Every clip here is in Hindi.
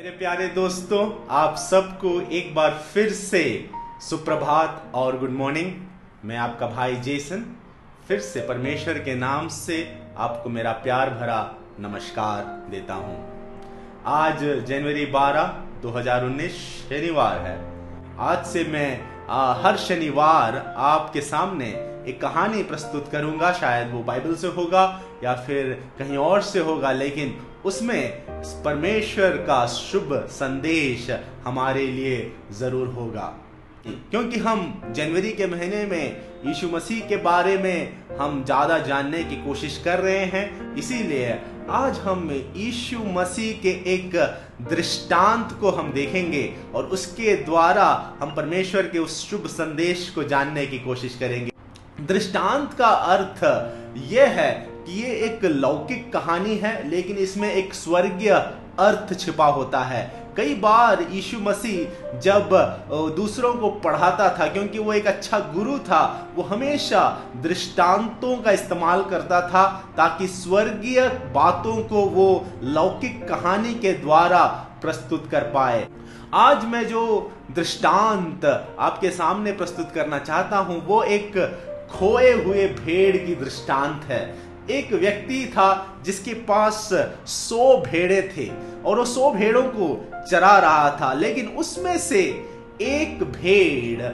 मेरे प्यारे दोस्तों आप सबको एक बार फिर से सुप्रभात और गुड मॉर्निंग मैं आपका भाई जेसन फिर से परमेश्वर के नाम से आपको मेरा प्यार भरा नमस्कार देता हूँ। आज जनवरी 12 2019 शनिवार है। आज से मैं आ, हर शनिवार आपके सामने एक कहानी प्रस्तुत करूँगा शायद वो बाइबल से होगा या फिर कहीं और से होगा, लेकिन उसमें परमेश्वर का शुभ संदेश हमारे लिए ज़रूर होगा। क्योंकि हम जनवरी के महीने में, यीशु मसीह के बारे में हम ज़्यादा जानने की कोशिश कर रहे हैं, इसीलिए आज हम यीशु मसीह के एक दृष्टांत को हम देखेंगे और उसके द्वारा हम परमेश्वर के उस शुभ संदेश को जानने की कोशिश करेंगे। दृष्टांत का अर्थ यह है कि ये एक लौकिक कहानी है, लेकिन इसमें एक स्वर्गीय अर्थ छिपा होता है। कई बार यीशु मसीह जब दूसरों को पढ़ाता था, क्योंकि वो एक अच्छा गुरु था, वो हमेशा दृष्टांतों का इस्तेमाल करता था, ताकि स्वर्गीय बातों को वो लौकिक कहानी के द्वारा प्रस्तुत कर पाए। आज मैं जो दृष्टांत आपके सामने प्रस्तुत करना चाहता हूँ, वो एक खोए हुए भेड़ की दृष्टांत है। एक व्यक्ति था जिसके पास सौ भेड़े थे और वो सौ भेड़ों को चरा रहा था, लेकिन उसमें से एक भेड़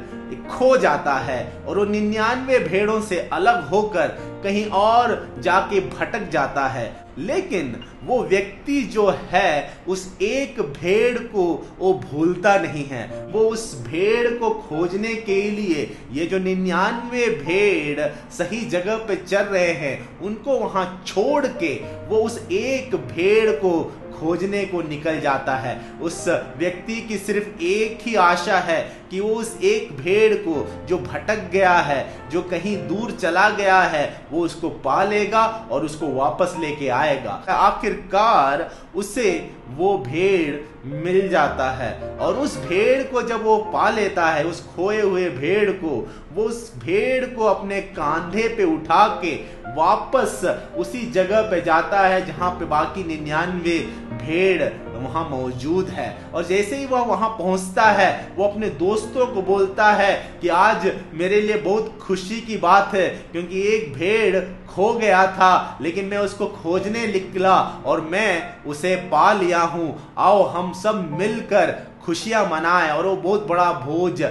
खो जाता है और वो निन्यानवे भेड़ों से अलग होकर कहीं और जाके भटक जाता है। लेकिन वो व्यक्ति जो है, उस एक भेड़ को वो भूलता नहीं है। वो उस भेड़ को खोजने के लिए ये जो निन्यानवे भेड़ सही जगह पे चल रहे हैं, उनको वहाँ छोड़ के वो उस एक भेड़ को खोजने को निकल जाता है। उस व्यक्ति की सिर्फ़ एक ही आशा है कि वो उस एक भेड़ को जो भटक गया है, जो कहीं दूर चला गया है, वो उसको पा लेगा और उसको वापस लेके आएगा। आखिरकार उसे वो भेड़ मिल जाता है। और उस भेड़ को जब वो पा लेता है, उस खोए हुए भेड़ को, वो उस भेड़ को अपने कांधे पे उठा के वापस उसी जगह पे जाता है जहाँ पे बाकी निन्यानवे भेड़ वहाँ मौजूद है। और जैसे ही वह वहाँ पहुँचता है, वो अपने दोस्तों को बोलता है कि आज मेरे लिए बहुत खुशी की बात है, क्योंकि एक भेड़ खो गया था, लेकिन मैं उसको खोजने निकला और मैं उसे पा लिया हूँ। आओ, हम सब मिलकर खुशियाँ मनाए और वो बहुत बड़ा भोज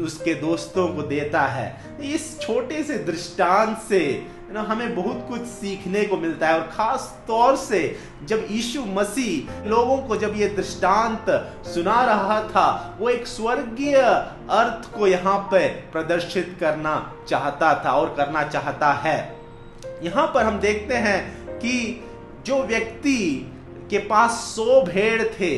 उसके दोस्तों को देता है। इस छोटे से दृष्टांत से ना हमें बहुत कुछ सीखने को मिलता है और खास तौर से जब यीशु मसीह लोगों को जब ये दृष्टांत सुना रहा था, वो एक स्वर्गीय अर्थ को यहाँ पे प्रदर्शित करना चाहता था और करना चाहता है। यहाँ पर हम देखते हैं कि जो व्यक्ति के पास सौ भेड़ थे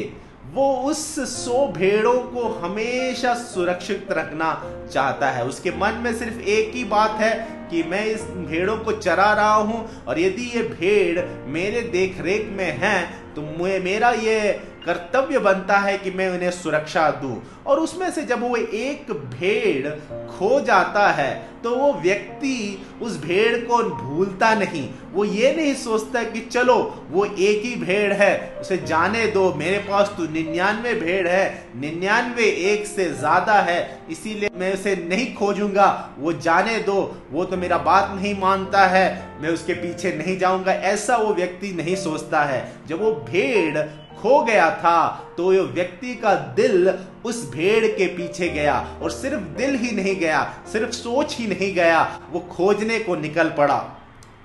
वो उस सौ भेड़ों को हमेशा सुरक्षित रखना चाहता है। उसके मन में सिर्फ़ एक ही बात है कि मैं इस भेड़ों को चरा रहा हूँ और यदि ये भेड़ मेरे देखरेख में हैं तो मेरा ये कर्तव्य बनता है कि मैं उन्हें सुरक्षा दूँ। और उसमें से जब वो एक भेड़ खो जाता है तो वो व्यक्ति उस भेड़ को भूलता नहीं। वो ये नहीं सोचता कि चलो, वो एक ही भेड़ है, उसे जाने दो, मेरे पास तो निन्यानवे भेड़ है, निन्यानवे एक से ज़्यादा है, इसीलिए मैं उसे नहीं खोजूँगा, वो जाने दो, वो तो मेरा बात नहीं मानता है, मैं उसके पीछे नहीं जाऊँगा, ऐसा वो व्यक्ति नहीं सोचता है। जब वो भेड़ खो गया था तो ये व्यक्ति का दिल उस भेड़ के पीछे गया। और सिर्फ़ दिल ही नहीं गया, सिर्फ़ सोच ही नहीं गया, वो खोजने को निकल पड़ा।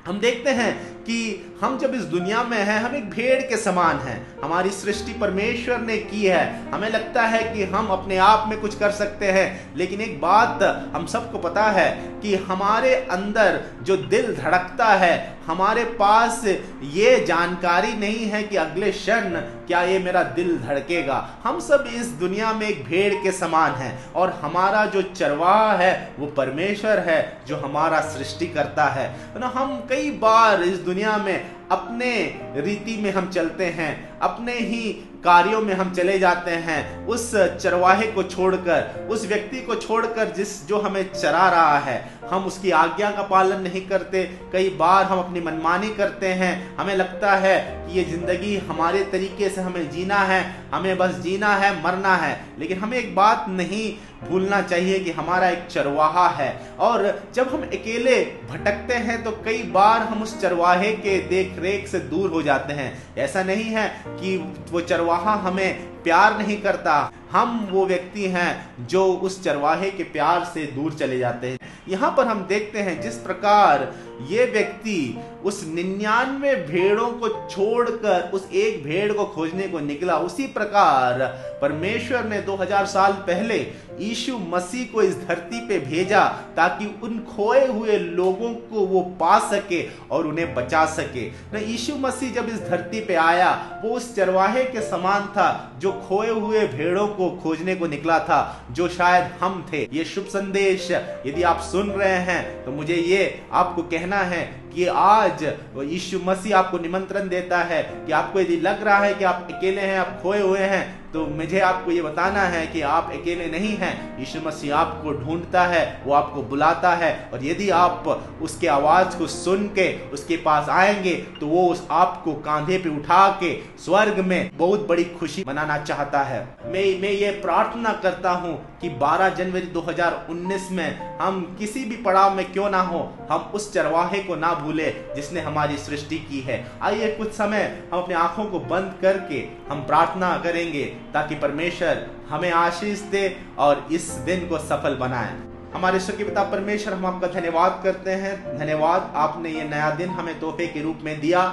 हम देखते हैं कि हम जब इस दुनिया में हैं, हम एक भेड़ के समान हैं। हमारी सृष्टि परमेश्वर ने की है। हमें लगता है कि हम अपने आप में कुछ कर सकते हैं। लेकिन एक बात हम सबको पता है कि हमारे अंदर जो दिल धड़कता है, हमारे पास ये जानकारी नहीं है कि अगले क्षण क्या ये मेरा दिल धड़केगा। हम सब इस दुनिया में एक भेड़ के समान हैं और हमारा जो चरवाहा है, वो परमेश्वर है, जो हमारा सृष्टि करता है। ना हम कई बार इस दुनिया में अपने रीति में हम चलते हैं, अपने ही कार्यों में हम चले जाते हैं। उस चरवाहे को छोड़कर, उस व्यक्ति को छोड़कर जिस जो हमें चरा रहा है, हम उसकी आज्ञा का पालन नहीं करते। कई बार हम अपनी मनमानी करते हैं। हमें लगता है कि ये ज़िंदगी हमारे तरीके से हमें जीना है, हमें बस जीना है, मरना है। लेकिन हमें एक बात नहीं भूलना चाहिए कि हमारा एक चरवाहा है। और जब हम अकेले भटकते हैं तो कई बार हम उस चरवाहे के देख रेख से दूर हो जाते हैं। ऐसा नहीं है कि वो चरवाहा हमें प्यार नहीं करता। हम वो व्यक्ति हैं जो उस चरवाहे के प्यार से दूर चले जाते हैं। यहाँ पर हम देखते हैं जिस प्रकार ये व्यक्ति उस निन्यानवे भेड़ों को छोड़कर उस एक भेड़ को खोजने को निकला। उसी प्रकार परमेश्वर ने 2000 साल पहले यीशु मसीह को इस धरती पे भेजा ताकि उन खोए हुए लोगों को वो पा सके और उन्हें बचा सके। यीशु मसीह जब इस धरती पे आया, वो उस चरवाहे के समान था जो खोए हुए भेड़ों को खोजने को निकला था, जो शायद हम थे। ये शुभ संदेश। यदि आप सुन रहे हैं तो मुझे ये आपको कहना है कि आज यीशु मसीह आपको निमंत्रण देता है कि आपको यदि लग रहा है कि आप अकेले हैं, आप खोए हुए हैं तो मुझे आपको ये बताना है कि आप अकेले नहीं हैं। यीशु मसीह आपको ढूंढता है, वो आपको बुलाता है और यदि आप उसके आवाज़ को सुन के उसके पास आएँगे तो वो उस आपको कांधे पे उठा के स्वर्ग में बहुत बड़ी खुशी मनाना चाहता है। मैं मैं ये प्रार्थना करता हूँ कि 12 जनवरी 2019 में हम किसी भी पड़ाव में क्यों ना हो, हम उस चरवाहे को ना भूले जिसने हमारी सृष्टि की है। आइए कुछ समय हम अपने आँखों को बंद करके हम प्रार्थना करेंगे। ताकि परमेश्वर हमें आशीष दे और इस दिन को सफल बनाए। हमारे ईश्वर के पिता परमेश्वर, हम आपका धन्यवाद करते हैं। धन्यवाद, आपने ये नया दिन हमें तोहफे के रूप में दिया।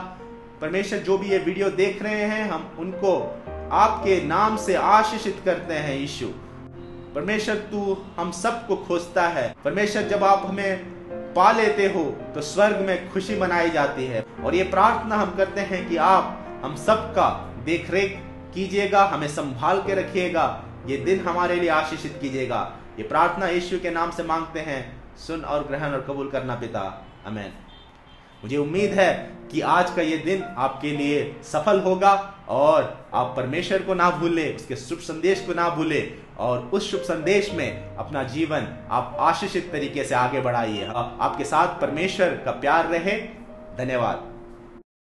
परमेश्वर, जो भी ये वीडियो देख रहे हैं, हम उनको आपके नाम से आशीषित करते हैं, यीशु। परमेश्वर, तू हम सबको खोजता है। परमेश्वर, जब आप हमें पा लेते हो तो स्वर्ग में खुशी मनाई जाती है। और ये प्रार्थना हम करते हैं कि आप हम सबका देख रेख कीजिएगा, हमें संभाल के रखिएगा, ये दिन हमारे लिए आशीषित कीजिएगा। ये प्रार्थना यीशु के नाम से मांगते हैं, सुन और ग्रहण और कबूल करना पिता अमेन मुझे उम्मीद है कि आज का ये दिन आपके लिए सफल होगा और आप परमेश्वर को ना भूले, उसके शुभ संदेश को ना भूले और उस शुभ संदेश में अपना जीवन आप आशीषित तरीके से आगे बढ़ाइए। आपके साथ परमेश्वर का प्यार रहे। धन्यवाद।